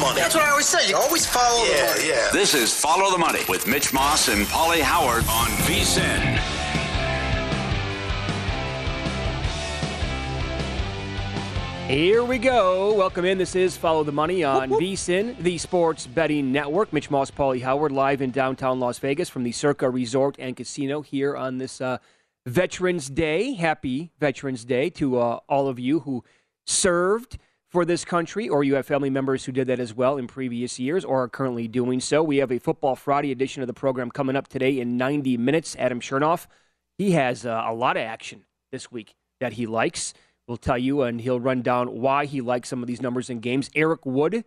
Money. That's what I always say. You always follow yeah, the money. Yeah, This is Follow the Money with Mitch Moss and Paulie Howard on VSIN. Here we go. Welcome in. This is Follow the Money on VSIN, the Sports Betting Network. Mitch Moss, Paulie Howard, live in downtown Las Vegas from the Circa Resort and Casino here on this uh, Veterans Day. Happy Veterans Day to uh, all of you who served for this country, or you have family members who did that as well in previous years or are currently doing so. We have a Football Friday edition of the program coming up today in 90 minutes. Adam Chernoff, he has uh, a lot of action this week that he likes. We'll tell you, and he'll run down why he likes some of these numbers and games. Eric Wood,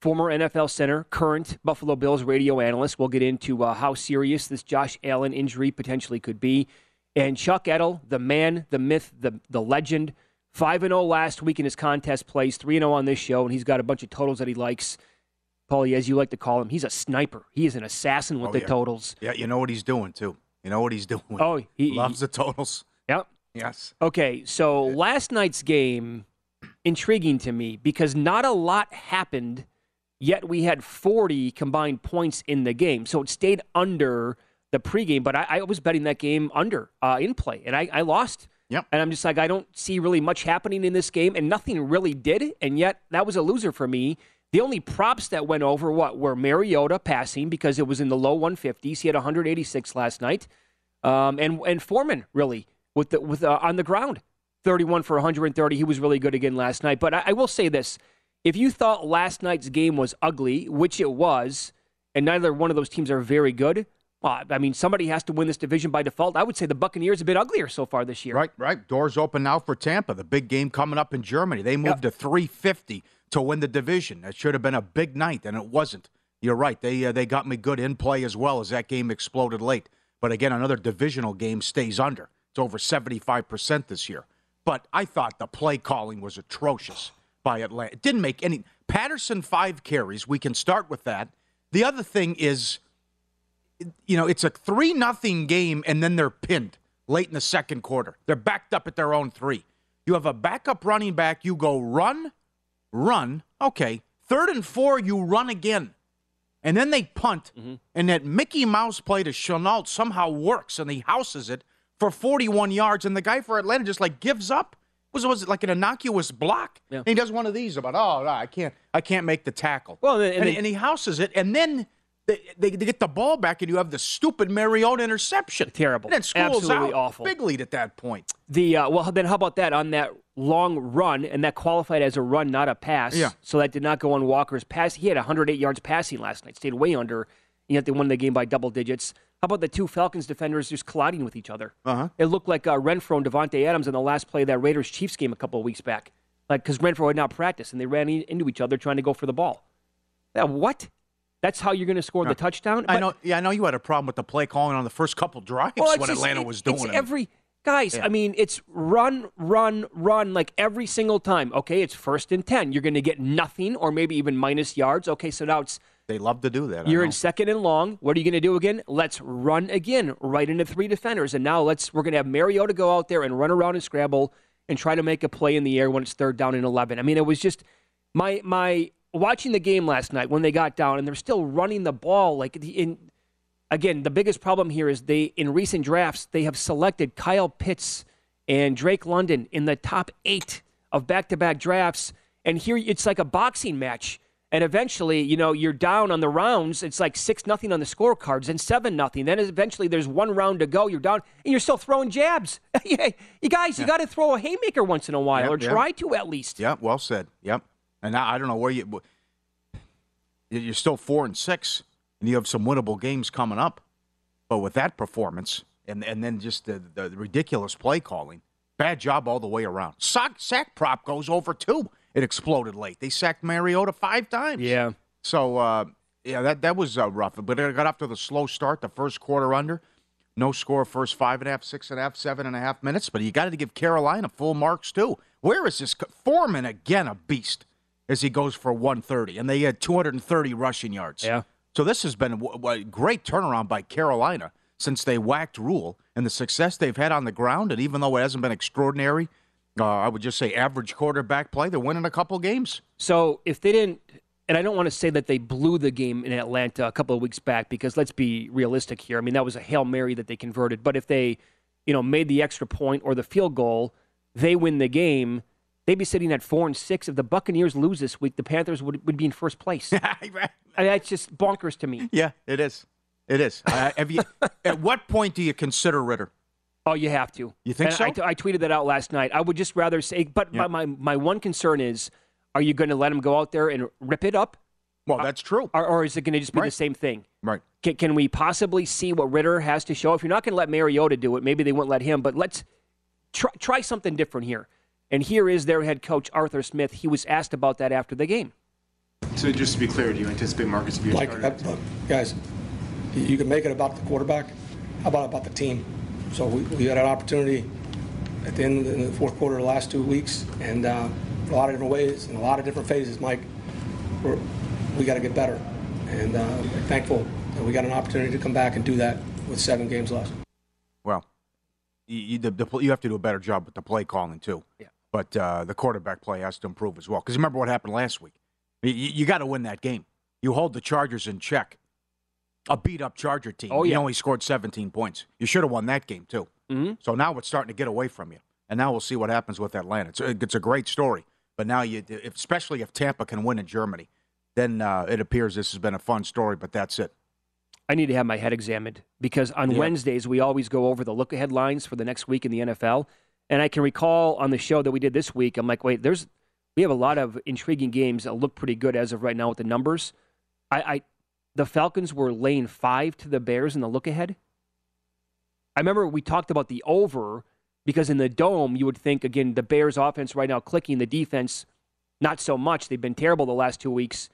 former NFL center, current Buffalo Bills radio analyst. We'll get into uh, how serious this Josh Allen injury potentially could be. And Chuck Edel, the man, the myth, the, the legend, 5 0 last week in his contest plays, 3 0 on this show, and he's got a bunch of totals that he likes. Paulie, as you like to call him, he's a sniper. He is an assassin with Oh, the yeah. totals. Yeah, you know what he's doing too. You know what he's doing. Oh, he loves the totals. Yep. Yes. Okay, so last night's game intriguing to me because not a lot happened, yet we had 40 combined points in the game. So it stayed under the pregame, but I, I was betting that game under uh, in play, and I, I lost. Yep. And I'm just like, I don't see really much happening in this game, and nothing really did, and yet that was a loser for me. The only props that went over what were Mariota passing because it was in the low 150s. He had 186 last night, um, and and Foreman really with the with uh, on the ground, 31 for 130. He was really good again last night. But I, I will say this: if you thought last night's game was ugly, which it was, and neither one of those teams are very good, well, I mean somebody has to win this division by default. I would say the Buccaneers have been uglier so far this year. Right, right. Doors open now for Tampa. The big game coming up in Germany. They moved to 350 to win the division. That should have been a big night, and it wasn't. You're right. They uh, they got me good in play as well as that game exploded late. But again, another divisional game stays under. It's over 75% this year. But I thought the play calling was atrocious by Atlanta. It didn't make any. Patterson, five carries. We can start with that. The other thing is, you know, it's a 3 nothing game, and then they're pinned late in the second quarter. They're backed up at their own three. You have a backup running back. You go run, run. Okay. Third and four, you run again. And then they punt, mm-hmm. and that Mickey Mouse play to Shenault somehow works, and he houses it for 41 yards, and the guy for Atlanta just like gives up. Was was it like an innocuous block? Yeah. And he does one of these about oh I can't I can't make the tackle. Well, and and, they- and he houses it, and then they, they, they get the ball back, and you have the stupid Mariota interception. Terrible. And then school's Absolutely out. awful. Big lead at that point. The uh, well, then how about that on that long run, and that qualified as a run, not a pass. Yeah. So that did not go on Walker's pass. He had 108 yards passing last night, stayed way under. Yet they won the game by double digits. How about the two Falcons defenders just colliding with each other? Uh-huh. It looked like uh, Renfrow and Davante Adams in the last play of that Raiders Chiefs game a couple of weeks back. Like, because Renfrow had not practiced and they ran into each other trying to go for the ball. Yeah, what? That's how you're going to score the touchdown? I know. Yeah, I know you had a problem with the play calling on the first couple drives well, when just- Atlanta it- was doing it's every guys. I mean, it's run, run, run like every single time. Okay, it's first and ten. You're going to get nothing or maybe even minus yards. Okay, so now it's they love to do that. You're in second and long. What are you going to do again? Let's run again, right into three defenders, and now let's we're going to have Mariota go out there and run around and scramble and try to make a play in the air when it's third down and eleven. I mean, it was just my my watching the game last night when they got down and they're still running the ball like the- in again, the biggest problem here is they in recent drafts they have selected Kyle Pitts and Drake London in the top eight of back-to-back drafts, and here it's like a boxing match. And eventually, you know, you're down on the rounds. It's like six nothing on the scorecards and seven nothing. Then eventually, there's one round to go. You're down, and you're still throwing jabs. You guys, you got to throw a haymaker once in a while, or try to at least. Yeah, well said. Yep. And now I don't know where you. You're still four and six, and you have some winnable games coming up. But with that performance, and and then just the, the ridiculous play calling, bad job all the way around. Sack, sack prop goes over two. It exploded late. They sacked Mariota five times. Yeah. So uh, yeah, that that was uh, rough. But it got off to the slow start. The first quarter under, no score. First five and a half, six and a half, seven and a half minutes. But you got to give Carolina full marks too. Where is this Foreman again? A beast as he goes for 130, and they had 230 rushing yards. Yeah. So this has been a great turnaround by Carolina since they whacked Rhule and the success they've had on the ground. And even though it hasn't been extraordinary, uh, I would just say average quarterback play, they're winning a couple games. So if they didn't, and I don't want to say that they blew the game in Atlanta a couple of weeks back, because let's be realistic here. I mean, that was a hail mary that they converted. But if they, you know, made the extra point or the field goal, they win the game. They'd be sitting at four and six. If the Buccaneers lose this week, the Panthers would, would be in first place. I mean, that's just bonkers to me. Yeah, it is. It is. Uh, have you, at what point do you consider Ridder? Oh, you have to. You think And so? I, t- I tweeted that out last night. I would just rather say, but Yeah. my, my my one concern is, are you going to let him go out there and rip it up, Well, that's true. or, or is it going to just be the same thing? Right. Can, can we possibly see what Ridder has to show? If you're not going to let Mariota do it, maybe they won't let him. But let's try, try something different here. And here is their head coach Arthur Smith. He was asked about that after the game. So just to be clear, do you anticipate Marcus to be a Like, starter? uh, look, guys, you- you can make it about the quarterback. How about about the team? So we, we had an opportunity at the end of the, in the fourth quarter, of the last two weeks, and uh, a lot of different ways in a lot of different phases, Mike. We're, we got to get better, and uh, we're thankful that we got an opportunity to come back and do that with seven games left. Well, you, you, the, the, you have to do a better job with the play calling, too. Yeah. But uh, the quarterback play has to improve as well. Because remember what happened last week. You, you got to win that game. You hold the Chargers in check. A beat up Charger team. Oh, You yeah. only scored 17 points. You should have won that game, too. Mhm. So now it's starting to get away from you. And now we'll see what happens with Atlanta. It's a, it's a great story. But now, you, if, especially if Tampa can win in Germany, then uh, it appears this has been a fun story, but that's it. I need to have my head examined because on Yeah. Wednesdays we always go over the look ahead lines for the next week in the NFL. And I can recall on the show that we did this week, I'm like, wait, there's we have a lot of intriguing games that look pretty good as of right now with the numbers. I, I the Falcons were laying five to the Bears in the look ahead. I remember we talked about the over because in the dome you would think again the Bears offense right now clicking, the defense not so much. They've been terrible the last two weeks.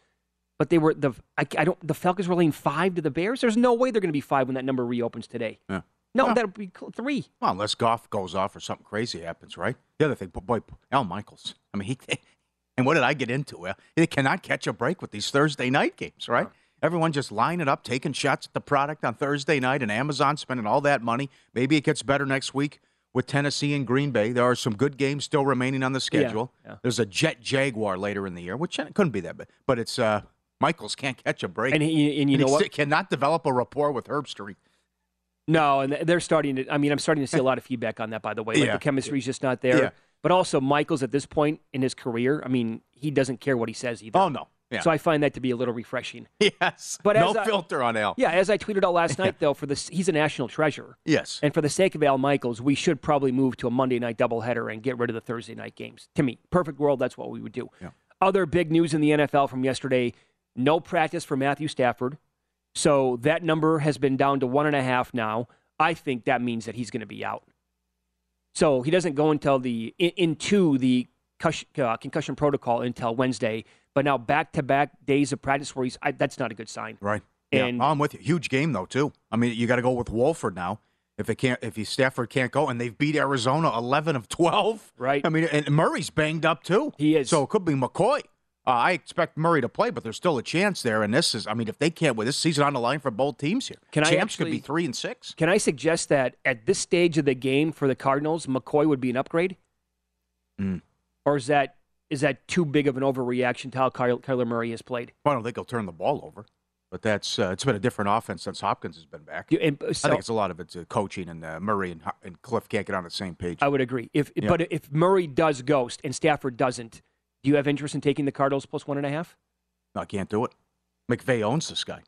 But they were the I, I don't the Falcons were laying five to the Bears. There's no way they're going to be five when that number reopens today. Yeah. No, that'll be three. Well, unless Goff goes off or something crazy happens, right? The other thing, boy, Al Michaels. I mean, he. And what did I get into? Well, They cannot catch a break with these Thursday night games, right? Everyone just lining up, taking shots at the product on Thursday night, and Amazon spending all that money. Maybe it gets better next week with Tennessee and Green Bay. There are some good games still remaining on the schedule. yeah. There's a Jet Jaguar later in the year, which couldn't be that bad. But it's uh, Michaels can't catch a break. And he, and you And know he what? cannot develop a rapport with Herbstreit. No, and they're starting to. I mean, I'm starting to see a lot of feedback on that. By the way, like Yeah. the chemistry's just not there. Yeah. But also, Michaels at this point in his career, I mean, he doesn't care what he says either. Oh no, Yeah. So I find that to be a little refreshing. Yes. But no I- filter on Al. Yeah, as I tweeted out last night, though, for this, he's a national treasure. Yes. And for the sake of Al Michaels, we should probably move to a Monday night doubleheader and get rid of the Thursday night games. To me, perfect world, that's what we would do. Yeah. Other big news in the NFL from yesterday no practice for Matthew Stafford. So that number has been down to one and a half now. I think that means that he's going to be out. So he doesn't go until the into the uh, concussion protocol until Wednesday. But now back to back days of practice where he's I, that's not a good sign. Right. And- yeah, I'm with you. Huge game though too. I mean, you got to go with Wolford now. If it can't, if he Stafford can't go, and they've beat Arizona 11 of 12. Right. I mean, and Murray's banged up too. He is. So it could be McCoy. Uh, I expect Murray to play, but there's still a chance there. And this is, I mean, if they can't with this season on the line for both teams here, Can I champs could be three and six. Can I suggest that at this stage of the game for the Cardinals, McCoy would be an upgrade? Mm. Or is that is that too big of an overreaction to how Kyler, Kyler Murray has played? Well, I don't think he'll turn the ball over, but that's uh, it's been a different offense since Hopkins has been back. You- and, uh, I think it's a lot of it's uh, coaching, and uh, Murray and, and Kliff can't get on the same page. I would agree. If Yeah. but if Murray does ghost and Stafford doesn't, do you have interest in taking the Cardinals plus one and a half? No, I can't do it. McVay owns this guy.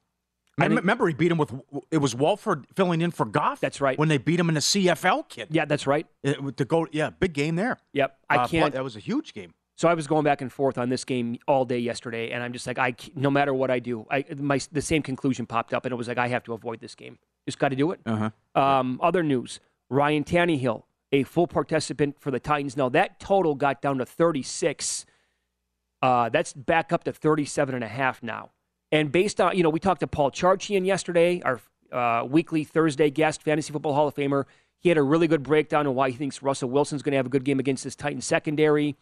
I think- remember he beat him with it was Wolford filling in for Goff. That's right. When they beat him in the CFL kid. Yeah, that's right. It- to go, yeah, big game there. Yep. I Uh, can't. That was a huge game. So I was going back and forth on this game all day yesterday, and I'm just like, I no matter what I do, I my the same conclusion popped up, and it was like I have to avoid this game. Just got to do it. Uh huh. Um, other news: Ryan Tannehill, a full participant for the Titans. Now that total got down to 36. Uh, that's back up to 37 and a half now. And based on, you know, we talked to Paul Charchian yesterday, our uh, weekly Thursday guest, Fantasy Football Hall of Famer. He had a really good breakdown on why he thinks Russell Wilson's going to have a good game against this Titan secondary,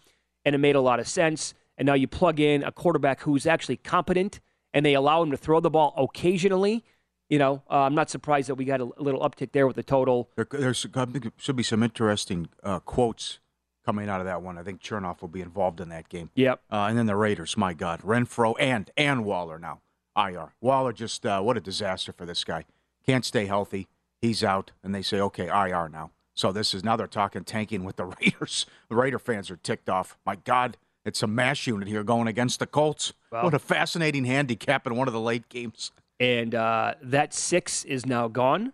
and it made a lot of sense. And now you plug in a quarterback who's actually competent, and they allow him to throw the ball occasionally. You know, uh, I'm not surprised that we got a, little uptick there with the total. There, should be some interesting uh, quotes coming out of that one. I think Chernoff will be involved in that game. Yep. Uh, and then the Raiders, my God, Renfrow and and Waller now IR. Waller just uh, what a disaster for this guy. Can't stay healthy. He's out, and they say okay IR now. So this is now they're talking tanking with the Raiders. The Raider fans are ticked off. My God, it's a mash unit here going against the Colts. Wow. What a fascinating handicap in one of the late games. and uh, that six is now gone.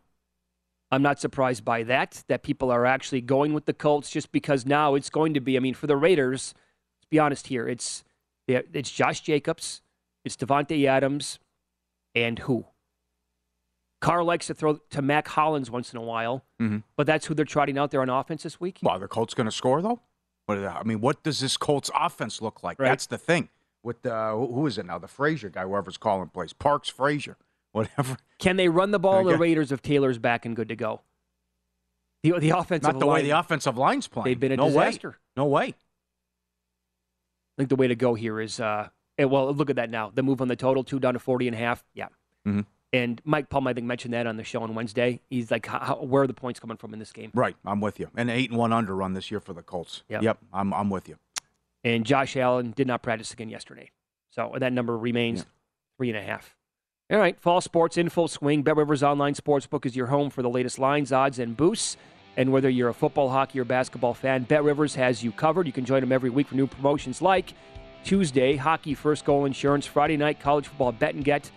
I'm not surprised by that. That people are actually going with the Colts just because now it's going to be. I mean, for the Raiders, let's be honest here. It's it's Josh Jacobs, it's Davante Adams, and who? Carr likes to throw to Mack Hollins once in a while, Mm-hmm. but that's who they're trotting out there on offense this week. Well, are the Colts going to score though? What they- I mean, what does this Colts offense look like? Right. That's the thing. With uh, who is it now? The Frazier guy, whoever's calling plays, Parks Frazier, whatever. Can they run the ball? The Raiders if Taylor's back and good to go. The the offensive Not the way the offensive line's playing. They've been a no disaster. Way. No way. I think the way to go here is, uh, well, look at that now. The move on the total, two down to 40 and a half. Yeah. Mhm. And Mike Palm, I think, mentioned that on the show on Wednesday. He's like, how, where are the points coming from in this game? Right, I'm with you. And eight and one under run this year for the Colts. Yep. Yep, I'm I'm with you. And Josh Allen did not practice again yesterday. So that number remains three and a half. All right, fall sports in full swing. Bet Rivers Online Sportsbook is your home for the latest lines, odds, and boosts. And whether you're a football, hockey, or basketball fan, Bet Rivers has you covered. You can join them every week for new promotions like Tuesday, hockey first goal insurance, Friday night, college football bet and get,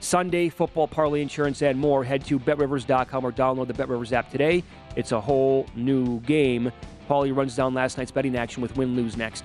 Sunday, football parlay insurance, and more. Head to betrivers.com or download the Bet Rivers app today. It's a whole new game. Paulie runs down last night's betting action with win lose next.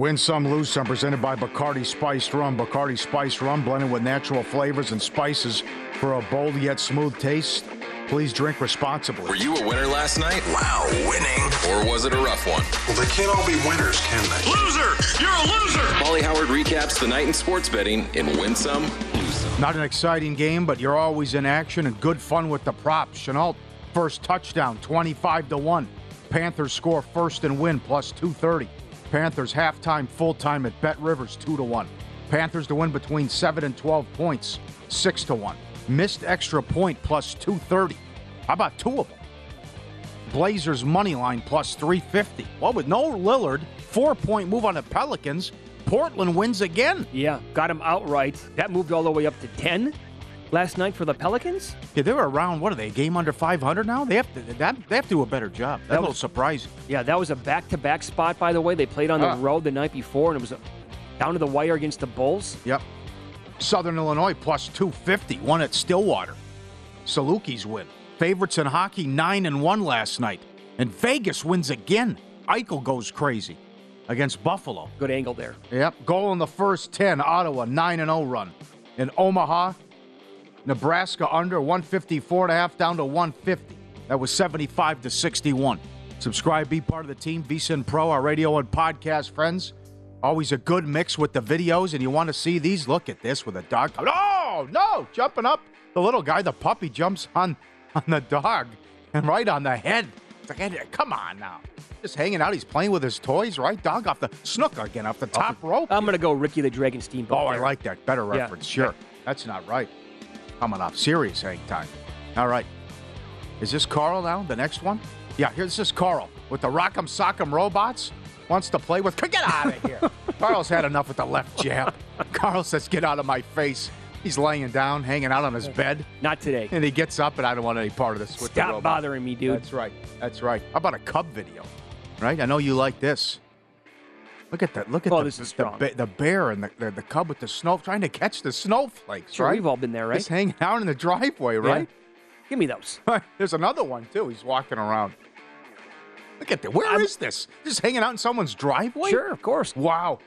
Win some, lose some. Presented by Bacardi Spiced Rum. Bacardi Spiced Rum blended with natural flavors and spices for a bold yet smooth taste. Please drink responsibly. Were you a winner last night? Wow, winning. Or was it a rough one? Well, they can't all be winners, can they? Loser! You're a loser! Paulie Howard recaps the night in sports betting in Win Some, Lose Some. Not an exciting game, but you're always in action and good fun with the props. Shenault, first touchdown, 25 to 1. Panthers score first and win, plus 230. Panthers halftime, full time at Bet Rivers, 2 to 1. Panthers to win between 7 and 12 points, 6 to 1. Missed extra point, plus 230. How about two of them? Blazers money line plus 350. Well, with no Lillard, four point move on the Pelicans. Portland wins again. Yeah, got him outright. That moved all the way up to 10 last night for the Pelicans. Yeah, they were around. What are they? A game under 500 now? They have to. That, they have to do a better job. That's That a little was- surprising. Yeah, that was a back-to-back spot, by the way. They played on the Ah. road the night before, and it was a, down to the wire against the Bulls. Yep. Southern Illinois plus 250. One at Stillwater. Salukis win. Favorites in hockey nine and one last night, and Vegas wins again. Eichel goes crazy against Buffalo. Good angle there. Yep. Goal in the first 10. Ottawa 9 and 0 run. In Omaha, Nebraska under 154 and a half down to 150. That was 75 to 61. Subscribe, be part of the team. VSIN Pro, our radio and podcast friends. Always a good mix with the videos, and you want to see these? Look at this with a dog. Oh, no! Jumping up. The little guy, the puppy, jumps on, on the dog and right on the head. Like, come on now. Just hanging out. He's playing with his toys, right? Dog off the snooker again, off the top rope. I'm going to go Ricky the Dragon Steamboat. Oh, I like that. Better Yeah, reference. Sure. That's not right. Coming up. Serious hang time. All right. Is this Carl now? The next one? Yeah, here's this Carl with the Rock'em Sock'em robots. Wants to play with. Get out of here. Carl's had enough with the left jab. Carl says, Get out of my face. He's laying down, hanging out on his bed. Not today. And he gets up, and I don't want any part of this with Stop bothering me, dude. That's right. That's right. How about a Cub video? Right? I know you like this. Look at that. Look at Oh, the, this is the, ba- the bear and the, the, the cub with the snow, trying to catch the snowflakes, Sure, right? we've all been there, right? Just hanging out in the driveway, right? Give me those. There's another one, too. He's walking around. Look at that. Where is this? Just hanging out in someone's driveway? Sure, of course. Wow.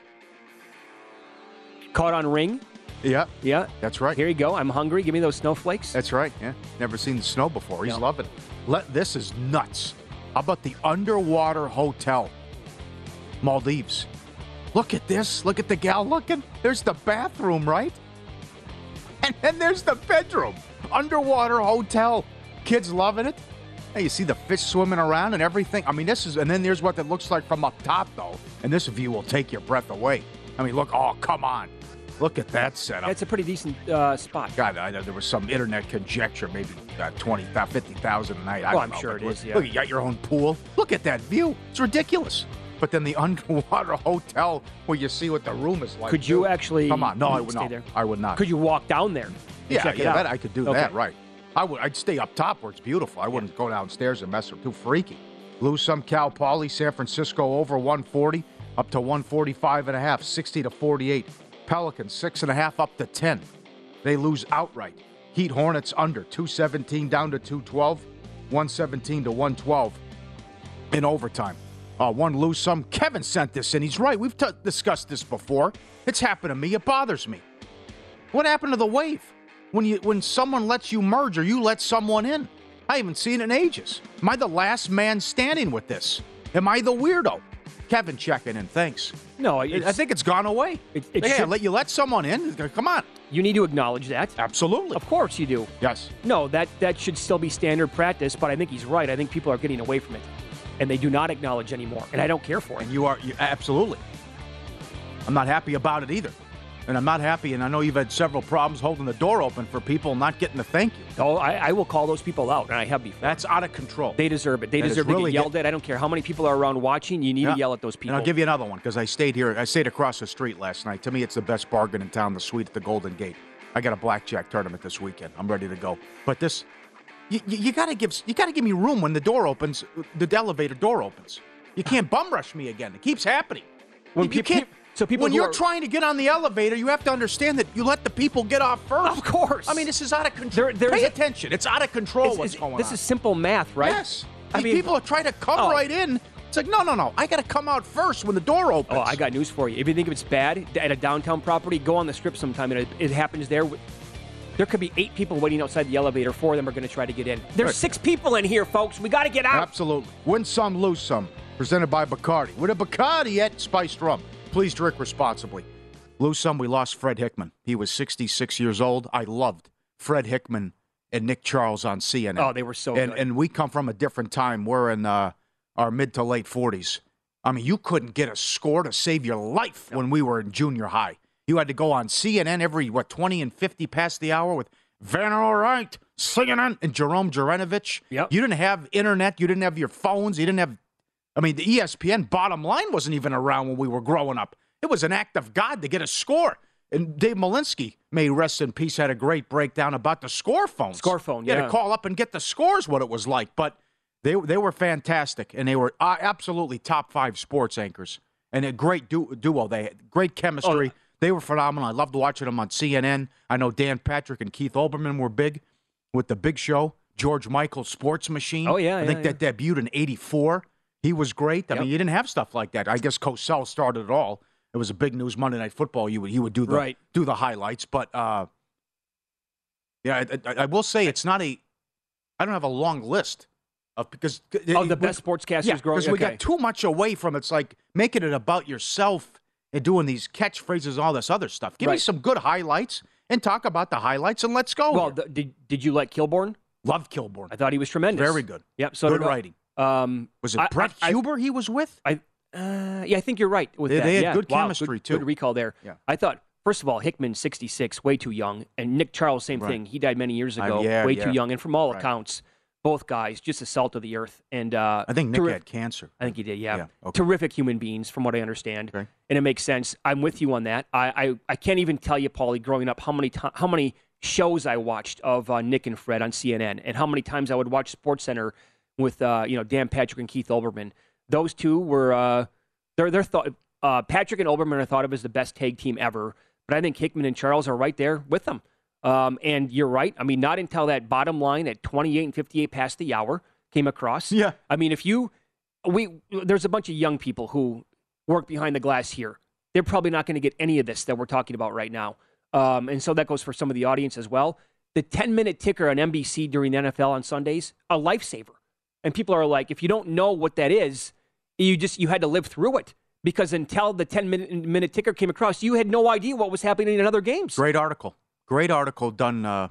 Caught on ring. Yeah. Yeah. That's right. Here you go. I'm hungry. Give me those snowflakes. That's right. Yeah. Never seen the snow before. He's No. loving it. Let, this is nuts. How about the underwater hotel? Maldives. Look at this. Look at the gal looking. There's the bathroom, right? And then there's the bedroom. Underwater hotel. Kids loving it. Hey, you see the fish swimming around and everything. I mean, this is, and then there's what it looks like from up top, though. And this view will take your breath away. I mean, look, oh, come on. Look at that setup. That's a pretty decent uh, spot. God, I know there was some internet conjecture, maybe uh, 20, uh, 50,000 a night. I Well, don't I'm know, sure it look- is, yeah. Look, you got your own pool. Look at that view. It's ridiculous. But then the underwater hotel where you see what the room is like. Could you too. actually Come on. No, I would not. there? I would not. Could you walk down there? Yeah, check it yeah, out? that I could do Okay. that, right. I would I'd stay up top where it's beautiful. I wouldn't go downstairs and mess with too freaky. Lose some Cal Poly, San Francisco over 140, up to 145 and a half, 60 to 48. Pelicans six and a half up to 10. They lose outright. Heat Hornets under 217 down to 212, 117 to 112 in overtime. Uh, one lose some. Kevin sent this and He's right. We've t- discussed this before. It's happened to me. It bothers me. What happened to the wave? When you when someone lets you merge or you let someone in? I haven't seen it in ages. Am I the last man standing with this? Am I the weirdo? Kevin checking in. Thanks. No, I think it's gone away. It, it yeah, should- let you let someone in. Come on. You need to acknowledge that. Absolutely. Of course you do. Yes. No, that that should still be standard practice, but I think he's right. I think people are getting away from it. And they do not acknowledge anymore. And I don't care for it. And you are you, absolutely. I'm not happy about it either. And I'm not happy, and I know you've had several problems holding the door open for people not getting the thank you. Oh, I, I will call those people out, and I have before. That's out of control. They deserve it. They That deserve really get yelled at. I don't care how many people are around watching. You need Yeah. to yell at those people. And I'll give you another one because I stayed here. I stayed across the street last night. To me, it's the best bargain in town. The suite at the Golden Gate. I got a blackjack tournament this weekend. I'm ready to go. But this, you, you, you got to give you got to give me room when the door opens. The elevator door opens. You can't bum rush me again. It keeps happening. When you, you can't. so people when you're are- trying to get on the elevator, you have to understand that you let the people get off first. Of course. I mean, this is out of control. There- Pay a- attention. It's out of control. It's- what's it's- going this on? This is simple math, right? Yes. I mean- people are trying to come Oh. right in. It's like, no, no, no. I got to come out first when the door opens. Oh, I got news for you. If you think it's bad at a downtown property, go on the strip sometime. And it, it happens there. There could be eight people waiting outside the elevator. Four of them are going to try to get in. There's Right. six people in here, folks. We got to get out. Absolutely. Win some, lose some. Presented by Bacardi. With a Bacardi at spiced rum. Please drink responsibly. Lose some, we lost Fred Hickman. He was 66 years old. I loved Fred Hickman and Nick Charles on CNN. Oh, they were so and, good. And we come from a different time. We're in uh, our mid to late 40s. I mean, you couldn't get a score to save your life when we were in junior high. You had to go on CNN every, what, 20 and 50 past the hour with Van Earl Wright, CNN, and Jerome Jurinovich. Yep. You didn't have internet. You didn't have your phones. You didn't have, I mean, the ESPN bottom line wasn't even around when we were growing up. It was an act of God to get a score. And Dave Malinsky, may rest in peace, had a great breakdown about the score phones. Score phone, You had yeah. to call up and get the scores, what it was like. But they they were fantastic, and they were uh, absolutely top five sports anchors, and a great du- duo. They had great chemistry. Oh, they were phenomenal. I loved watching them on CNN. I know Dan Patrick and Keith Olbermann were big with the Big Show. George Michael's Sports Machine. Oh, yeah, I yeah, think that debuted in '84. He was great. I Yep. mean, you didn't have stuff like that. I guess Cosell started it all. It was a big news Monday Night Football. You would he would do the Right. do the highlights, but uh, yeah, I, I, I will say it's not a. I don't have a long list of because Oh, the best sportscasters yeah, growing- because we okay. got too much away from it's like making it about yourself and doing these catchphrases, all this other stuff. Give me some good highlights and talk about the highlights and let's go. Well, th- did did you like Kilborn? Love Kilborn. I thought he was tremendous. Very good. Yep. So good writing. Um, Was it I- Brett I- I- Huber he was with? I uh, yeah, I think you're right with They- that. they had yeah. good Wow, chemistry, good, too. Good recall there. Yeah. I thought first of all, Hickman 66, way too young, and Nick Charles, same Right. thing. He died many years ago, yeah, way too young, and from all Right. accounts, both guys just a salt of the earth. And uh, I think Nick terri- had cancer. I think he did. Yeah. Yeah, okay. Terrific human beings, from what I understand, Okay. and it makes sense. I'm with you on that. I I, I can't even tell you, Paulie, growing up, how many ti how many shows I watched of uh, Nick and Fred on CNN, and how many times I would watch Sports Center with uh, you know Dan Patrick and Keith Olbermann. Those two were uh, they're they're thought uh, Patrick and Olbermann are thought of as the best tag team ever, but I think Hickman and Charles are right there with them. Um, and you're right. I mean, not until that bottom line at 28 and 58 past the hour came across. Yeah. I mean, if you we there's a bunch of young people who work behind the glass here. They're probably not going to get any of this that we're talking about right now. Um, and so that goes for some of the audience as well. The 10 minute ticker on NBC during the NFL on Sundays, a lifesaver. And people are like, if you don't know what that is, you just you had to live through it because until the 10 minute, minute ticker came across, you had no idea what was happening in other games. Great article. Great article done uh,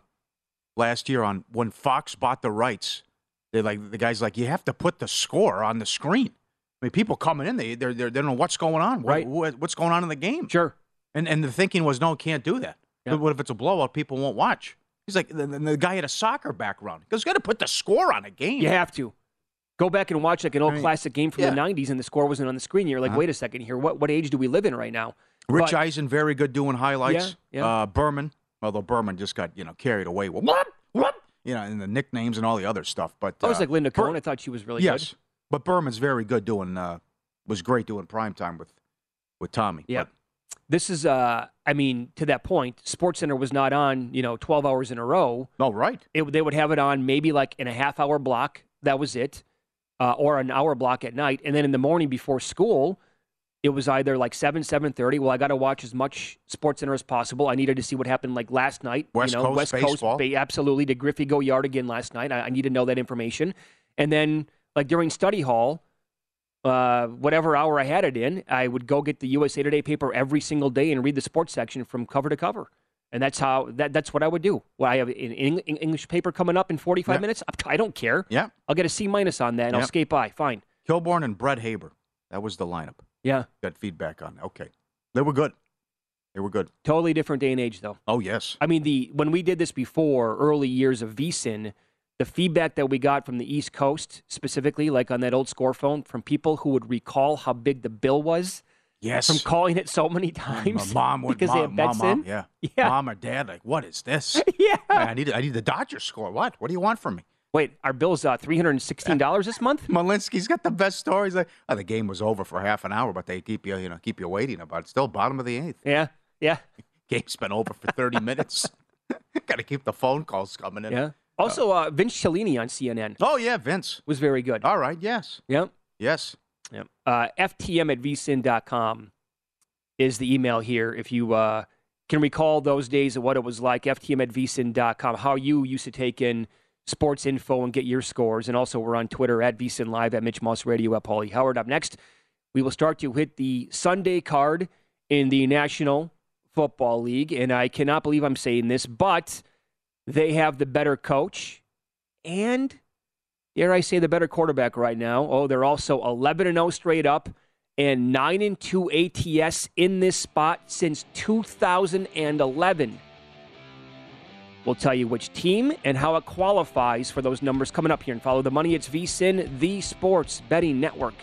last year on when Fox bought the rights. They like the guys like you have to put the score on the screen. I mean, people coming in, they they're, they're, they don't know what's going on. Right. what- what's going on in the game? Sure. And and the thinking was, no, can't do that. Yeah. But what if it's a blowout? People won't watch. He's like, the, the- guy had a soccer background. He goes, got to put the score on a game. You have to. Go back and watch like an old I mean, classic game from yeah. the 90s and the score wasn't on the screen. You're like, Uh-huh. wait a second here. What, what age do we live in right now? Rich But- Eisen, very good doing highlights. Yeah, yeah. Uh, Berman, although Berman just got you know carried away with what what you know and the nicknames and all the other stuff. But I was uh, like Linda Ber- Cohn. I thought she was really yes, good. but Berman's very good doing. Uh, was great doing prime time with with Tommy. Yeah. But This is, uh, I mean, to that point, Sports Center was not on, you know, 12 hours in a row. No, right. It, they would have it on maybe like in a half hour block. That was it. uh, or an hour block at night, and then in the morning before school, it was either like seven, seven thirty. Well, I got to watch as much Sports Center as possible. I needed to see what happened like last night. West you know, Coast West baseball. Coast, absolutely. Did Griffey go yard again last night? I, I need to know that information. And then, like during study hall, uh, whatever hour I had it in, I would go get the USA Today paper every single day and read the sports section from cover to cover. And that's how that, that's what I would do. Well, I have an Eng- Eng- English paper coming up in 45 Yep. minutes. I don't care. Yeah. I'll get a C minus on that and I'll skate by. Fine. Kilborn and Brett Haber. That was the lineup. Yeah. Got feedback on. Okay. They were good. They were good. Totally different day and age, though. Oh, yes. I mean, the when we did this before, early years of VSIN, the feedback that we got from the East Coast, specifically, like on that old score phone, from people who would recall how big the bill was. Yes. From calling it so many My times. mom would because mom, they have bets mom, in. Yeah. Yeah. Mom or dad, like, what is this? yeah. I need I need the Dodgers score. What? What do you want from me? Wait, our bill's uh, three hundred and sixteen dollars this month. Malinsky's got the best stories. Like, oh, the game was over for half an hour, but they keep you, you know, keep you waiting about it. Still bottom of the eighth. Yeah, yeah, Game's been over for thirty minutes. got to keep the phone calls coming in. yeah. Also, uh, Vince Cellini on CNN Oh yeah, Vince. was very good. All right. Yes. Yep. Yes. Yep. Uh, FTM at vsin.com is the email here. If you uh, can recall those days of what it was like, FTM at vsin.com, how you used to take in sports info and get your scores. And also, we're on Twitter at vsin live, at Mitch Moss Radio, at Paulie Howard. Up next, we will start to hit the Sunday card in the National Football League. And I cannot believe I'm saying this, but they have the better coach and dare I say, the better quarterback right now. Oh, they're also 11 and 0 straight up and 9 and 2 ATS in this spot since 2011. We'll tell you which team and how it qualifies for those numbers coming up here and follow the money. It's VSIN, the sports betting network.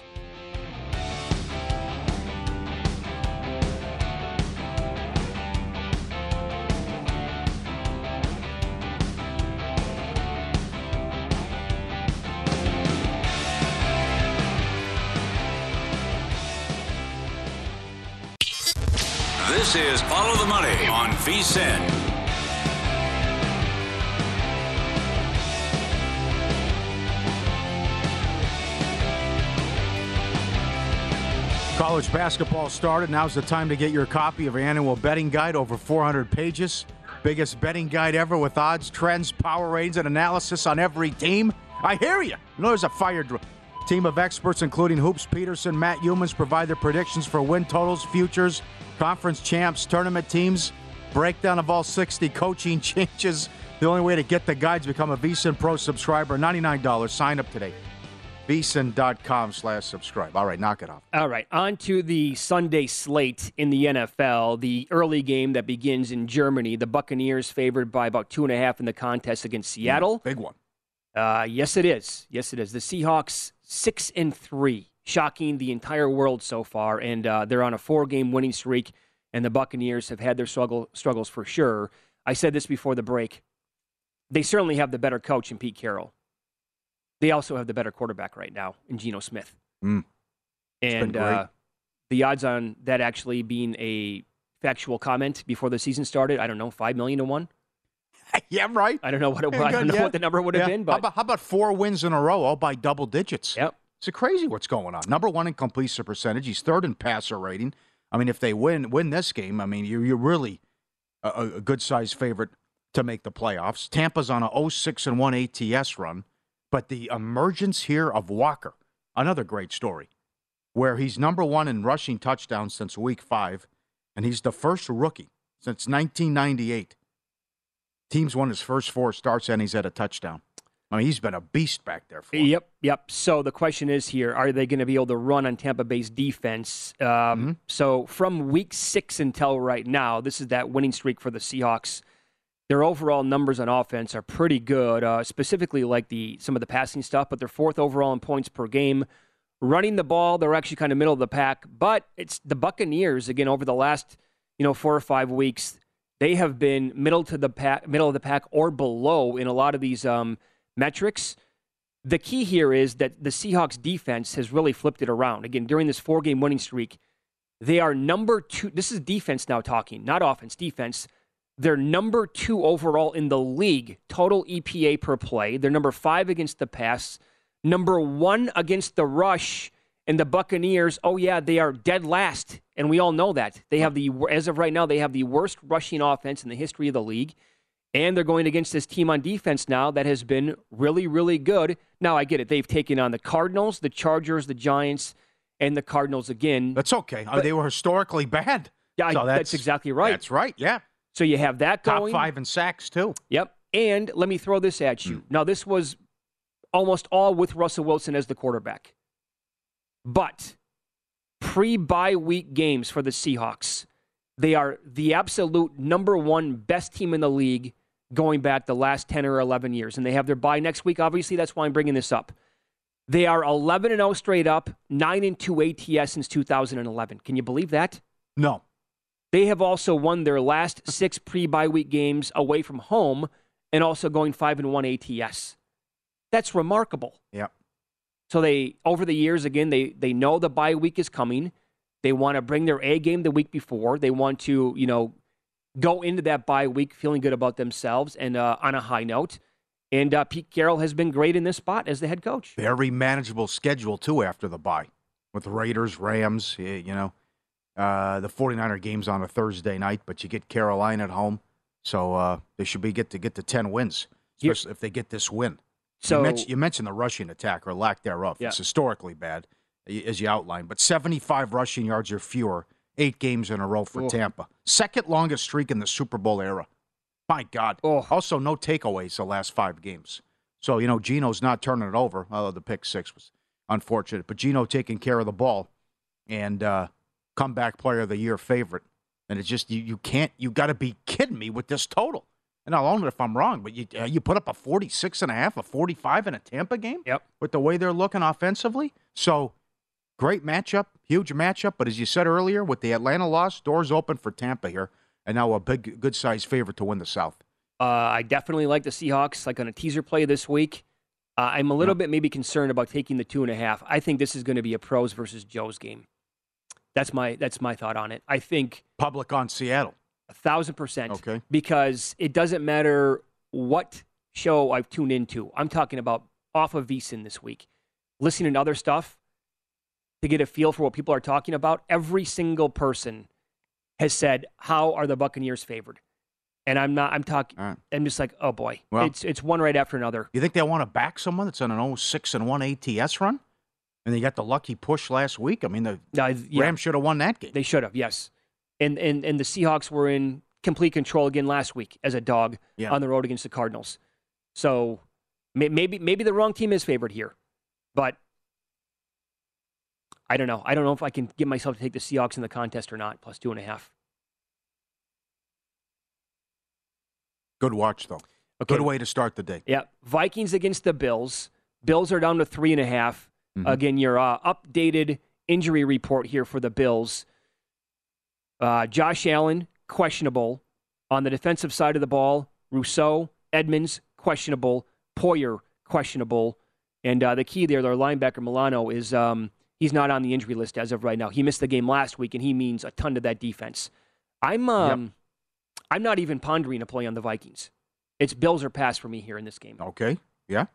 This is Follow the Money on VSIN. College basketball started. Now's the time to get your copy of annual betting guide, over 400 pages. Biggest betting guide ever with odds, trends, power ratings, and analysis on every team. I hear you. You know there's a fire drill. Team of experts, including Hoops Peterson, Matt Youmans, provide their predictions for win totals, futures, conference champs, tournament teams, breakdown of all 60 coaching changes. The only way to get the guides become a VSIN Pro subscriber. $99. Sign up today. VSIN.com slash subscribe. All right, knock it off. All right, on to the Sunday slate in the NFL. The early game that begins in Germany. The Buccaneers favored by about two and a half in the contest against Seattle. Big one. Uh, yes, it is. Yes, it is. The Seahawks six and three, shocking the entire world so far, and uh, they're on a four-game winning streak. And the Buccaneers have had their struggle struggles for sure. I said this before the break. They certainly have the better coach in Pete Carroll. They also have the better quarterback right now in Geno Smith. Mm. And uh, the odds on that actually being a factual comment before the season started, I don't know, five million to one. yeah, right. I don't know what it, I don't know yeah. what the number would have Yeah. been, how but about, how about four wins in a row, all by double digits? Yep. It's crazy what's going on. Number one in completion percentage. He's third in passer rating. I mean, if they win win this game, I mean, you're, you're really a, a good sized favorite to make the playoffs. Tampa's on a 06 and 1 ATS run, but the emergence here of Walker, another great story, where he's number one in rushing touchdowns since week five, and he's the first rookie since 1998. Teams won his first four starts, and he's at a touchdown. I mean, he's been a beast back there for him. Yep, yep. So the question is here: Are they going to be able to run on Tampa Bay's defense? Um, Mm-hmm. So from week six until right now, this is that winning streak for the Seahawks. Their overall numbers on offense are pretty good, uh, specifically like the some of the passing stuff. But they're fourth overall in points per game. Running the ball, they're actually kind of middle of the pack. But it's the Buccaneers again over the last you know four or five weeks. They have been middle to the pack, middle of the pack or below in a lot of these um, metrics. The key here is that the Seahawks defense has really flipped it around. Again, during this four game winning streak, they are number two. This is defense now talking, not offense, defense. They're number two overall in the league, total EPA per play. They're number five against the pass, Number one against the rush. And the Buccaneers, oh yeah, they are dead last, and we all know that. They have the as of right now, they have the worst rushing offense in the history of the league. And they're going against this team on defense now that has been really, really good. Now, I get it. They've taken on the Cardinals, the Chargers, the Giants, and the Cardinals again. That's okay. But, they were historically bad. Yeah, so that's, that's, exactly right. That's right, yeah. So you have that going. Top five in sacks, too. Yep. And let me throw this at you. Mm. Now, this was almost all with Russell Wilson as the quarterback. But pre bye week games for the Seahawks, they are the absolute number one best team in the league going back the last 10 or 11 years. And they have their bye next week. Obviously, that's why I'm bringing this up. They are 11 and 0 straight up, 9 and 2 ATS since 2011. Can you believe that? No. They have also won their last six pre bye week games away from home and also going 5 and 1 ATS. That's remarkable. Yep. So they over the years again they they know the bye week is coming. They want to bring their A game the week before. They want to, you know, go into that bye week feeling good about themselves and uh, on a high note. And uh, Pete Carroll has been great in this spot as the head coach. Very manageable schedule, too, after the bye with the Raiders, Rams, you know. Uh, the 49er game's on a Thursday night, but you get Carolina at home. So uh, they should be get to get to 10 wins, especially if they get this win. So you mentioned, you mentioned, the rushing attack or lack thereof. Yeah. It's historically bad, as you outlined. But 75 rushing yards or fewer, eight games in a row for Tampa. Second longest streak in the Super Bowl era. My God. Oh. Also, no takeaways the last five games. So, you know, Geno's not turning it over, although the pick six was unfortunate. But Geno taking care of the ball and uh, comeback player of the year favorite. And it's just, you, you can't, you got to be kidding me with this total and I'll own it if I'm wrong, but you uh, you put up a 46 and a half, a 45 in a Tampa game? Yep. With the way they're looking offensively? So, great matchup, huge matchup, but as you said earlier, with the Atlanta loss, doors open for Tampa here, and now a big, good sized favorite to win the South. Uh, I definitely like the Seahawks, like on a teaser play this week. Uh, I'm a little yep. bit maybe concerned about taking the two and a half. I think this is going to be a pros versus Joe's game. That's my that's my thought on it. I think public on Seattle. A thousand percent. Okay. Because it doesn't matter what show I've tuned into. I'm talking about off of VSIN this week, listening to other stuff to get a feel for what people are talking about. Every single person has said, "How are the Buccaneers favored?" And I'm not. I'm talking. Right. I'm just like, oh boy, well, it's it's one right after another. You think they want to back someone that's on an 06 and one ATS run, and they got the lucky push last week? I mean, the uh, yeah. Rams should have won that game. They should have. Yes and and and the Seahawks were in complete control again last week as a dog yeah. on the road against the Cardinals. So maybe maybe the wrong team is favored here, but I don't know. I don't know if I can get myself to take the Seahawks in the contest or not. Plus two and a half. Good watch though. Okay. Good way to start the day. Yeah, Vikings against the Bills. Bills are down to three and a half. Mm-hmm. Again, your uh, updated injury report here for the Bills. Uh, Josh Allen, questionable. On the defensive side of the ball, Rousseau, Edmunds, questionable. Poyer, questionable. And uh, the key there, their linebacker Milano, is um, he's not on the injury list as of right now. He missed the game last week, and he means a ton to that defense. I'm um, yep. I'm not even pondering a play on the Vikings. It's Bills or pass for me here in this game. Okay. Yeah.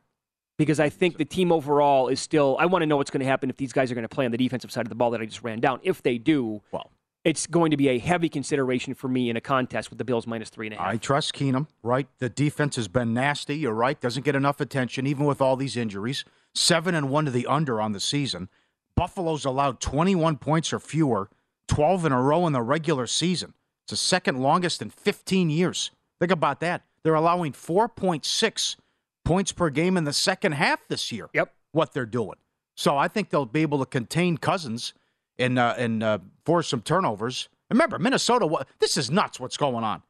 Because I think the team overall is still. I want to know what's going to happen if these guys are going to play on the defensive side of the ball that I just ran down. If they do, well, it's going to be a heavy consideration for me in a contest with the Bills minus three and a half. I trust Keenum, right? The defense has been nasty. You're right. Doesn't get enough attention, even with all these injuries. Seven and one to the under on the season. Buffalo's allowed 21 points or fewer, 12 in a row in the regular season. It's the second longest in 15 years. Think about that. They're allowing 4.6 points per game in the second half this year. Yep. What they're doing. So I think they'll be able to contain Cousins and uh, and uh, force some turnovers. Remember, Minnesota. This is nuts. What's going on?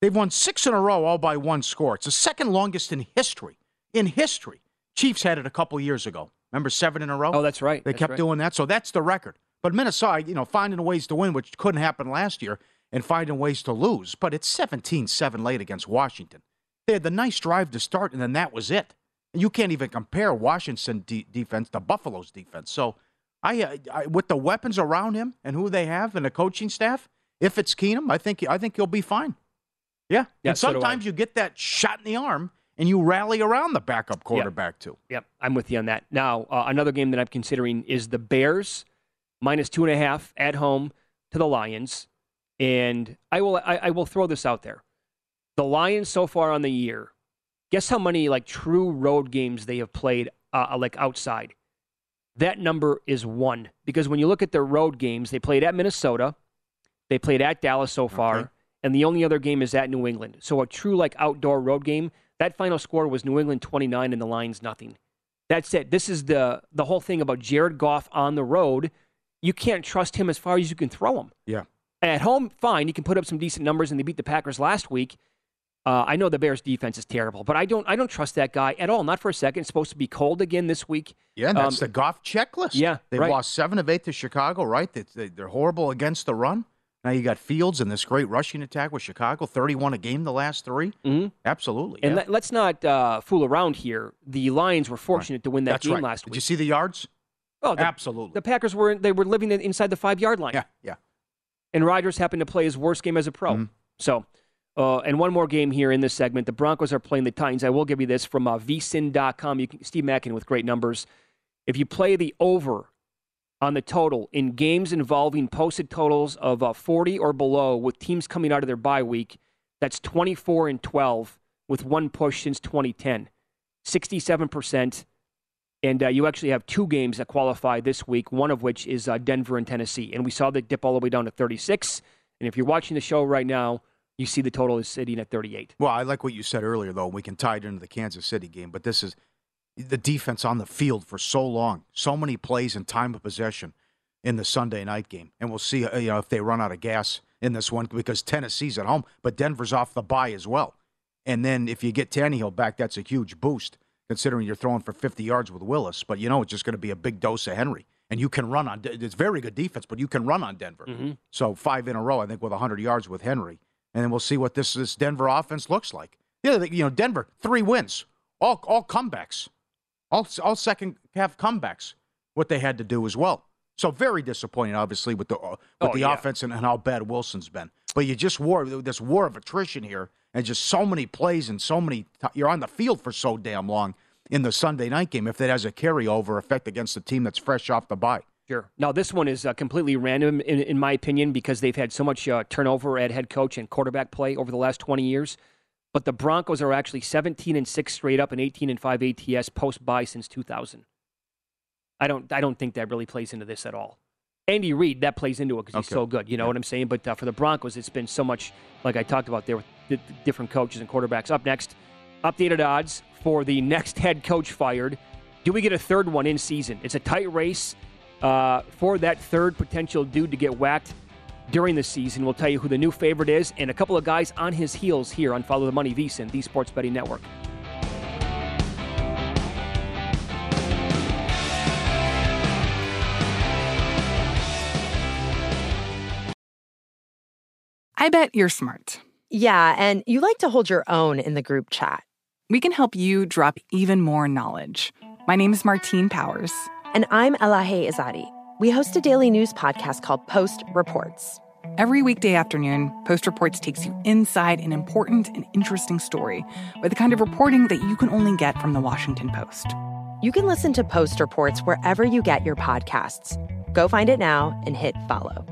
They've won six in a row, all by one score. It's the second longest in history. In history, Chiefs had it a couple years ago. Remember, seven in a row. Oh, that's right. They that's kept right. doing that, so that's the record. But Minnesota, you know, finding ways to win, which couldn't happen last year, and finding ways to lose. But it's 17-7 late against Washington. They had the nice drive to start, and then that was it. And you can't even compare Washington de- defense to Buffalo's defense. So I, I, with the weapons around him and who they have and the coaching staff, if it's Keenum, I think I think he'll be fine. Yeah, yeah and sometimes so you get that shot in the arm, and you rally around the backup quarterback too. Yep, I'm with you on that. Now, uh, another game that I'm considering is the Bears minus two and a half at home to the Lions, and I will I, I will throw this out there. The Lions so far on the year, guess how many like true road games they have played uh, like outside? That number is one because when you look at their road games, they played at Minnesota, they played at Dallas so far, Okay. and the only other game is at New England. So a true like outdoor road game. That final score was New England 29 and the Lions nothing. That's it. This is the the whole thing about Jared Goff on the road. You can't trust him as far as you can throw him. Yeah. At home, fine, you can put up some decent numbers, and they beat the Packers last week. Uh, I know the Bears' defense is terrible, but I don't I don't trust that guy at all. Not for a second. It's supposed to be cold again this week. Yeah, that's Um, the golf checklist. yeah, they've right. lost seven of eight to Chicago. Right, they, they, they're horrible against the run. Now you got Fields and this great rushing attack with Chicago, thirty-one a game the last 3 Mm-hmm. Absolutely, And yeah. let, us not uh, fool around here. The Lions were fortunate to win that That's game right. last Did week. Did you see the yards? Oh, the, Absolutely. The Packers were they were living inside the five yard line. Yeah, yeah. And Rodgers happened to play his worst game as a pro. Mm-hmm. So, uh, and one more game here in this segment. The Broncos are playing the Titans. I will give you this from uh, vsin.com. You can, Steve Mackin with great numbers. If you play the over on the total in games involving posted totals of uh, 40 or below with teams coming out of their bye week, that's 24 and 12 with one push since 2010. 67%. And uh, you actually have two games that qualify this week, one of which is uh, Denver and Tennessee. And we saw the dip all the way down to 36. And if you're watching the show right now, you see the total is sitting at 38. Well, I like what you said earlier, though. We can tie it into the Kansas City game, but this is the defense on the field for so long, so many plays and time of possession in the Sunday night game, and we'll see, uh, you know, if they run out of gas in this one because Tennessee's at home, but Denver's off the bye as well. And then if you get Tannehill back, that's a huge boost considering you're throwing for 50 yards with Willis. But you know it's just going to be a big dose of Henry, and you can run on. It's very good defense, but you can run on Denver. So five in a row, I think, with 100 yards with Henry, and then we'll see what this this Denver offense looks like. Yeah, they- you know, Denver three wins, all all comebacks, all all second half comebacks. What they had to do as well. So very disappointing, obviously, with the uh, with Oh, the yeah. offense and, and how bad Wilson's been. But you just war this war of attrition here, and just so many plays and so many. T- you're on the field for so damn long in the Sunday night game. If that has a carryover effect against a team that's fresh off the bye. Sure. Now, this one is uh, completely random, in, in my opinion, because they've had so much uh, turnover at head coach and quarterback play over the last 20 years. But the Broncos are actually 17 and 6 straight up and 18 and 5 ATS post bye since 2000. I don't, I don't think that really plays into this at all. Andy Reid, that plays into it because he's so good. You know what I'm saying? But uh, for the Broncos, it's been so much, like I talked about there with the different coaches and quarterbacks. Up next, updated odds for the next head coach fired. Do we get a third one in season? It's a tight race uh, for that third potential dude to get whacked during the season. We'll tell you who the new favorite is and a couple of guys on his heels here on Follow the Money VSIN, the Sports Betting Network. I bet you're smart. Yeah, and you like to hold your own in the group chat. We can help you drop even more knowledge. My name is Martine Powers. And I'm Elahe Izadi. We host a daily news podcast called Post Reports. Every weekday afternoon, Post Reports takes you inside an important and interesting story with the kind of reporting that you can only get from the Washington Post. You can listen to Post Reports wherever you get your podcasts. Go find it now and hit follow.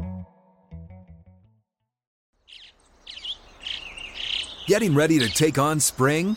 Getting ready to take on spring?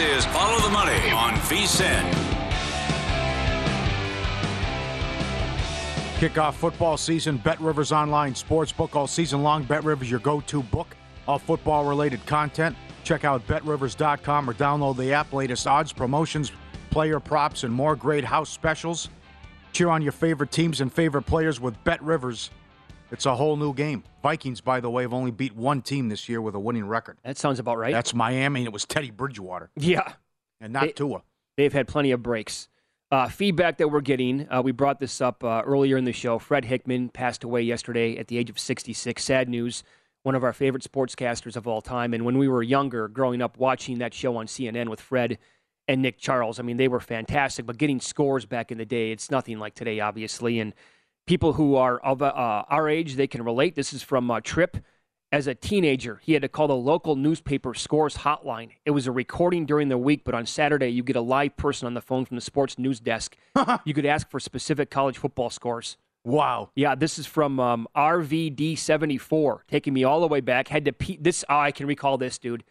Is Follow the Money on VSIN. Kickoff football season. Bet Rivers Online Sportsbook all season long. Bet Rivers, your go to book. All football related content. Check out betrivers.com or download the app. Latest odds, promotions, player props, and more great house specials. Cheer on your favorite teams and favorite players with Bet Rivers. It's a whole new game. Vikings, by the way, have only beat one team this year with a winning record. That sounds about right. That's Miami, and it was Teddy Bridgewater. Yeah. And not They- Tua. They've had plenty of breaks. Uh, feedback that we're getting, uh, we brought this up uh, earlier in the show. Fred Hickman passed away yesterday at the age of 66. Sad news. One of our favorite sportscasters of all time. And when we were younger, growing up watching that show on CNN with Fred and Nick Charles, I mean, they were fantastic. But getting scores back in the day, it's nothing like today, obviously. And people who are of uh, our age, they can relate. This is from uh, Trip. As a teenager, he had to call the local newspaper scores hotline. It was a recording during the week, but on Saturday, you get a live person on the phone from the sports news desk. you could ask for specific college football scores. Wow. Yeah, this is from um, RVD74, taking me all the way back. Had to pe- this. Oh, I can recall this, dude.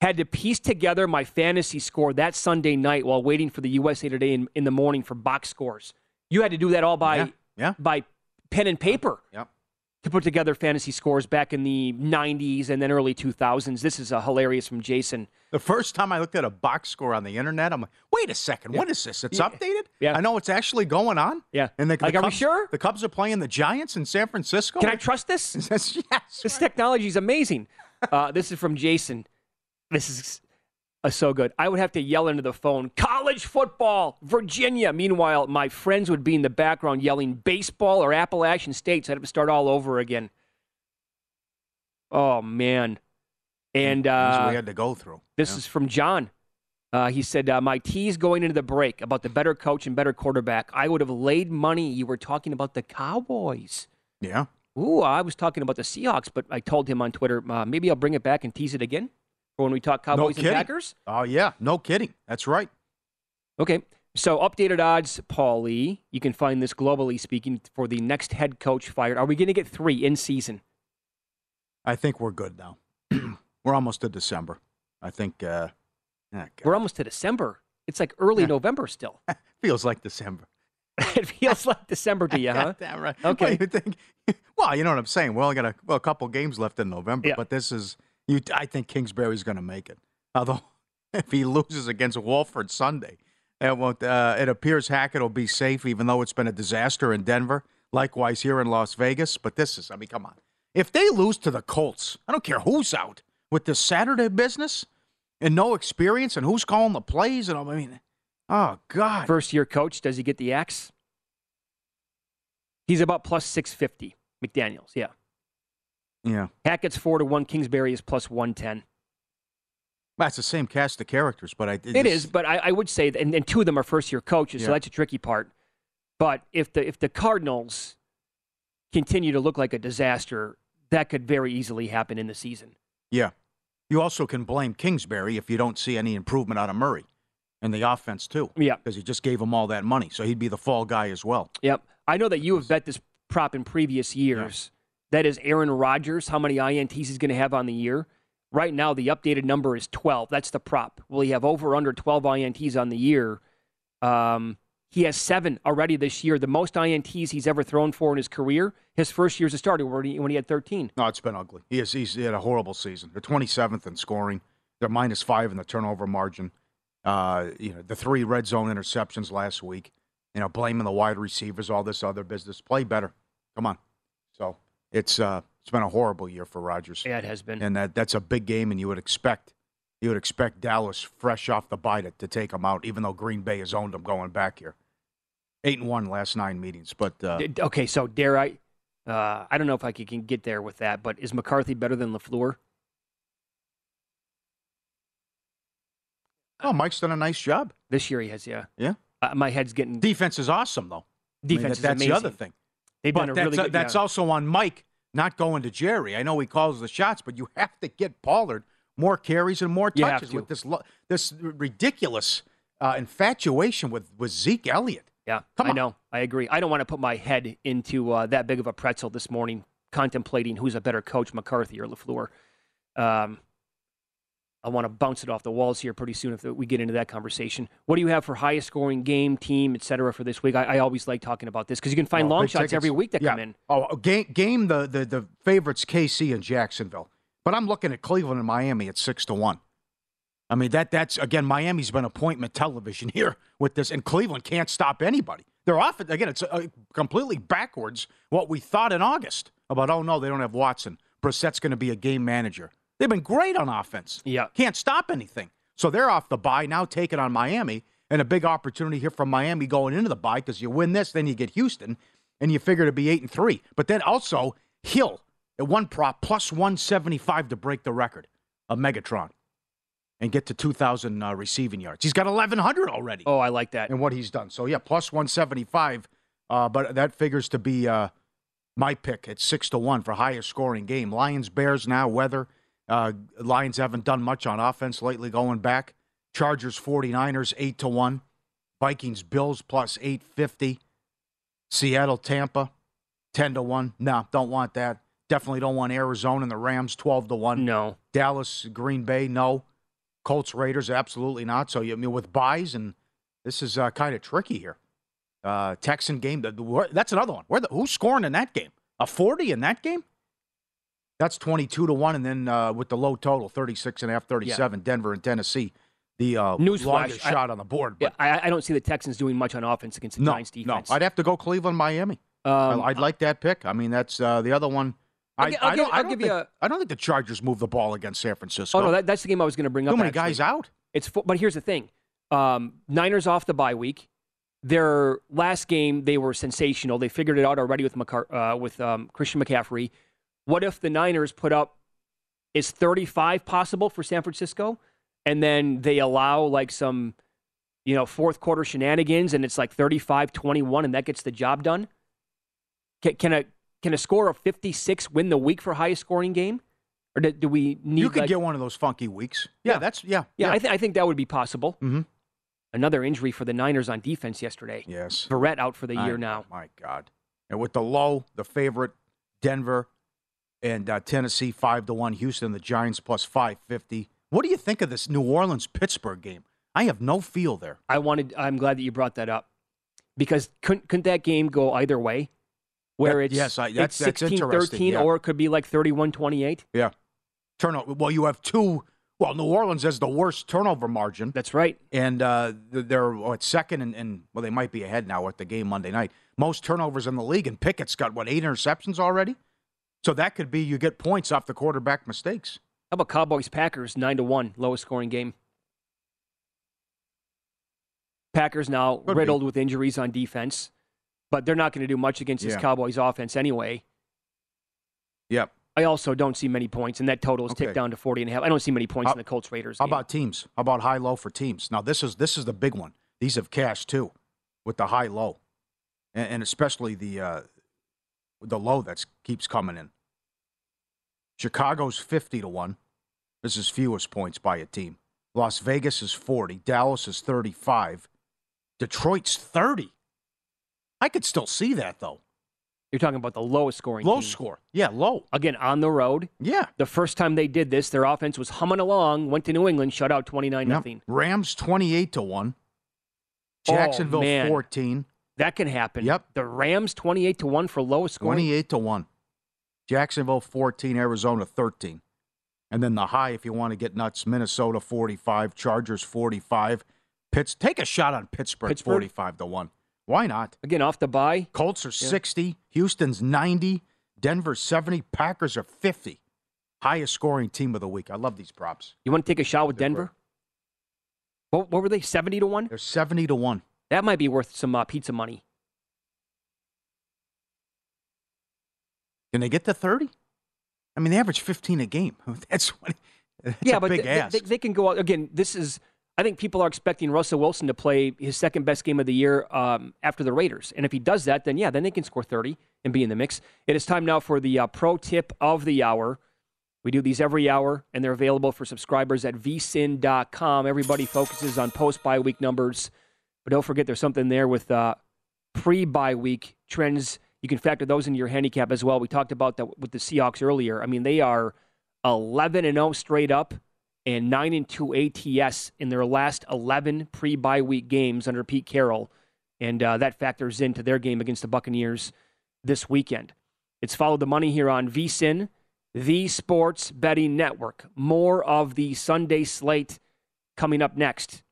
Had to piece together my fantasy score that Sunday night while waiting for the USA Today in, in the morning for box scores. You had to do that all by Yeah, yeah. by pen and paper Yep. to put together fantasy scores back in the 90s and then early 2000s. This is a hilarious from Jason. The first time I looked at a box score on the internet, I'm like, wait a second, what is this? It's Yeah. updated? Yeah. I know it's actually going on. Yeah. And the, the Like, are we Cubs, sure? The Cubs are playing the Giants in San Francisco. Can I trust this? yes. This technology is amazing. Uh, this is from Jason. This is uh, so good. I would have to yell into the phone, college football, Virginia. Meanwhile, my friends would be in the background yelling baseball or Appalachian State, so I'd have to start all over again. Oh, man. And uh, we had to go through. this Yeah. is from John. Uh, he said, uh, My tease going into the break about the better coach and better quarterback. I would have laid money. You were talking about the Cowboys. Yeah. Ooh, I was talking about the Seahawks, but I told him on Twitter, uh, maybe I'll bring it back and tease it again for when we talk No Cowboys and kidding. Packers. Oh, yeah. No kidding. That's right. Okay. So updated odds, Paulie. You can find this globally speaking for the next head coach fired. Are we going to get three in season? I think we're good now. we're almost to December. I think uh, ah, We're almost to December. It's like early. November still. feels like December. it feels like December to you, huh? Damn right. Okay. Well, you think, well, you know what I'm saying. We only got a, well, a couple games left in November, Yeah. but this is you. I think Kingsbury's going to make it. Although, if he loses against Wolford Sunday, it won't. Uh, it appears Hackett will be safe, even though it's been a disaster in Denver. Likewise here in Las Vegas. But this is, I mean, come on. If they lose to the Colts, I don't care who's out with this Saturday business and no experience and who's calling the plays and. I mean, oh God. First year coach, does he get the X? He's about plus 650. McDaniels, yeah. Yeah. Hackett's 4 to 1. Kingsbury is plus 110. That's the same cast of characters, but I it, It is, but I, I would say, that, and, and two of them are first year coaches, so that's a tricky part. But if the if the Cardinals continue to look like a disaster, that could very easily happen in the season. Yeah. You also can blame Kingsbury if you don't see any improvement out of Murray and the offense, too. Yeah. Because he just gave him all that money. So he'd be the fall guy as well. Yep. I know that you have bet this prop in previous years. That is Aaron Rodgers, how many INTs he's going to have on the year. Right now, the updated number is 12. That's the prop. Will he have over under 12 INTs on the year? Um, he has seven already this year, the most INTs he's ever thrown for in his career. His first year as a starter when he, when he had 13. No, it's been ugly. He has, he's he had a horrible season. They're 27th in scoring. They're minus five in the turnover margin. Uh, you know, the three red zone interceptions last week. You know, blaming the wide receivers, all this other business. Play better. Come on. It's uh, it's been a horrible year for Rodgers. Yeah, it has been. and that that's a big game, and you would expect you would expect Dallas fresh off the bite to, to take them out, even though Green Bay has owned them going back here. Eight and one last nine meetings, but uh, Okay, so dare I? Uh, I don't know if I can, get there with that, but is McCarthy better than LaFleur? Oh, Mike's done a nice job. This year he has, yeah. Yeah. Uh, my head's getting. Defense is awesome, though. Defense I mean, that, that's amazing. the other thing. They've but done a that's, really good that's yeah. also on Mike not going to Jerry. I know he calls the shots, but you have to get Pollard more carries and more touches to. with this lo- this ridiculous uh, infatuation with, with Zeke Elliott. Yeah, Come I on. know. I agree. I don't want to put my head into uh, that big of a pretzel this morning, contemplating who's a better coach, McCarthy or LaFleur. Um, I want to bounce it off the walls here pretty soon if we get into that conversation. What do you have for highest scoring game, team, et cetera, for this week? I, I always like talking about this because you can find Oh, long shots tickets. every week that Yeah. come in. Oh, game, game the, the, the favorites KC and Jacksonville. But I'm looking at Cleveland and Miami at 6 to 1. I mean, that that's, again, Miami's been appointment television here with this, and Cleveland can't stop anybody. They're off, again, it's uh, completely backwards what we thought in August about, oh, no, they don't have Watson. Brissett's going to be a game manager. They've been great on offense. Yeah. Can't stop anything. So they're off the bye, now taking on Miami, and a big opportunity here from Miami going into the bye because you win this, then you get Houston, and you figure to be eight and three. But then also Hill at one prop plus one seventy five to break the record of Megatron and get to two thousand uh, receiving yards. He's got eleven hundred already. Oh, I like that. And what he's done. So yeah, plus one seventy five. Uh, but that figures to be uh, my pick at six to one for highest scoring game. Lions Bears now weather. Uh, Lions haven't done much on offense lately going back. Chargers 49ers 8 to 1. Vikings Bills plus 850. Seattle Tampa 10 to 1. No, don't want that. Definitely don't want Arizona and the Rams 12 to 1. No. Dallas Green Bay no. Colts Raiders absolutely not. So you I mean with buys and this is uh, kind of tricky here. Uh, Texan game the- the- where- that's another one. Where the, who's scoring in that game? A 40 in that game? That's 22 to 1. And then uh, with the low total, 36 and a half, 37, Denver and Tennessee. The uh, I- shot on the board. Yeah, But I, I don't see the Texans doing much on offense against the no, Giants no, defense. I'd have to go Cleveland, Miami. Um, I- I'd like that pick. I mean, that's uh, the other one. I, gi- I'll I give- don't, I I'll don't you think, a- I don't think the Chargers move the ball against San Francisco. Oh no, that, that's the game I was going to bring up. Too many actually. guys out. It's but here's the thing: um, Niners off the bye week. Their last game, they were sensational. They figured it out already with McCar- uh, with um, Christian McCaffrey. What if the Niners put up is 35 possible for San Francisco, and then they allow like some, you know, fourth quarter shenanigans, and it's like 35-21, and that gets the job done? Can, can a can a score of 56 win the week for highest scoring game, or do, do we need? You could like- get one of those funky weeks. Yeah, that's yeah. yeah, I, th- I think that would be possible. Mm-hmm. Another injury for the Niners on defense yesterday. Yes. Barrett out for the I year now. My God. And with the low, the favorite, Denver and uh, Tennessee five to one, Houston, the Giants plus five fifty. What do you think of this New Orleans Pittsburgh game? I have no feel there. I wanted. I'm glad that you brought that up because couldn't couldn't that game go either way? Where That- it's yes, I- that's- it's that's 16 interesting, 13 yeah. or it could be like 31 28. Yeah. Turnover. Well, you have two. Well, New Orleans has the worst turnover margin. That's right. And uh, they're at second and, and well, they might be ahead now at the game Monday night. Most turnovers in the league, and Pickett's got what eight interceptions already. So that could be you get points off the quarterback mistakes. How about Cowboys Packers 9 to 1, lowest scoring game? Packers now Could be. riddled with injuries on defense, but they're not going to do much against this Cowboys offense anyway. Yep. I also don't see many points, and that total is Okay. ticked down to 40 and a half. I don't see many points How- in the Colts Raiders How game. about teams? How about high low for teams? Now this is this is the big one. These have cash too, with the high low, and, and especially the uh, the low that keeps coming in. Chicago's fifty to one. This is fewest points by a team. Las Vegas is forty. Dallas is thirty-five. Detroit's thirty. I could still see that though. You're talking about the lowest scoring Low team. score. Yeah, low. Again, on the road. Yeah. The first time they did this, their offense was humming along, went to New England, shut out 29 Yep. nothing. Rams twenty-eight to one. Oh, Jacksonville man. fourteen. That can happen. Yep. The Rams 28 to 1 for lowest scoring. 28 to 1. Jacksonville 14, Arizona 13. And then the high, if you want to get nuts, Minnesota 45, Chargers 45. Pitts, take a shot on Pittsburgh, Pittsburgh? 45 to 1. Why not? Again, off the bye. Colts are 60, Houston's 90, Denver 70, Packers are 50. Highest scoring team of the week. I love these props. You want to take a shot with They're Denver? What, what were they? 70 to 1? They're 70 to 1. That might be worth some uh, pizza money. Can they get to 30? I mean, they average 15 a game. That's. That's yeah, a but big th- th- they, they can go out again. This is, I think people are expecting Russell Wilson to play his second best game of the year um, after the Raiders, and if he does that, then yeah, then they can score thirty and be in the mix. It is time now for the uh, pro tip of the hour. We do these every hour, and they're available for subscribers at vsin.com. Everybody focuses on post bye week numbers, but don't forget there's something there with uh, pre bye week trends. You can factor those into your handicap as well. We talked about that with the Seahawks earlier. I mean, they are 11 and 0 straight up and 9 and 2 ATS in their last 11 pre bye week games under Pete Carroll. And uh, that factors into their game against the Buccaneers this weekend. It's Follow the Money here on VSIN, the Sports Betting Network. More of the Sunday slate coming up next.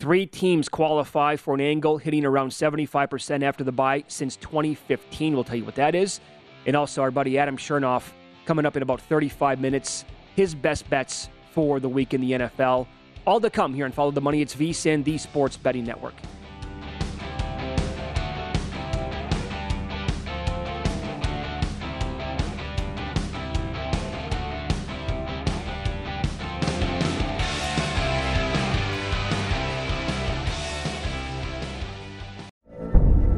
Three teams qualify for an angle hitting around 75% after the bye since 2015. We'll tell you what that is. And also, our buddy Adam Chernoff coming up in about 35 minutes. His best bets for the week in the NFL. All to come here and follow the money. It's VSIN, the Sports Betting Network.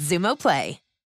with Xumo Play.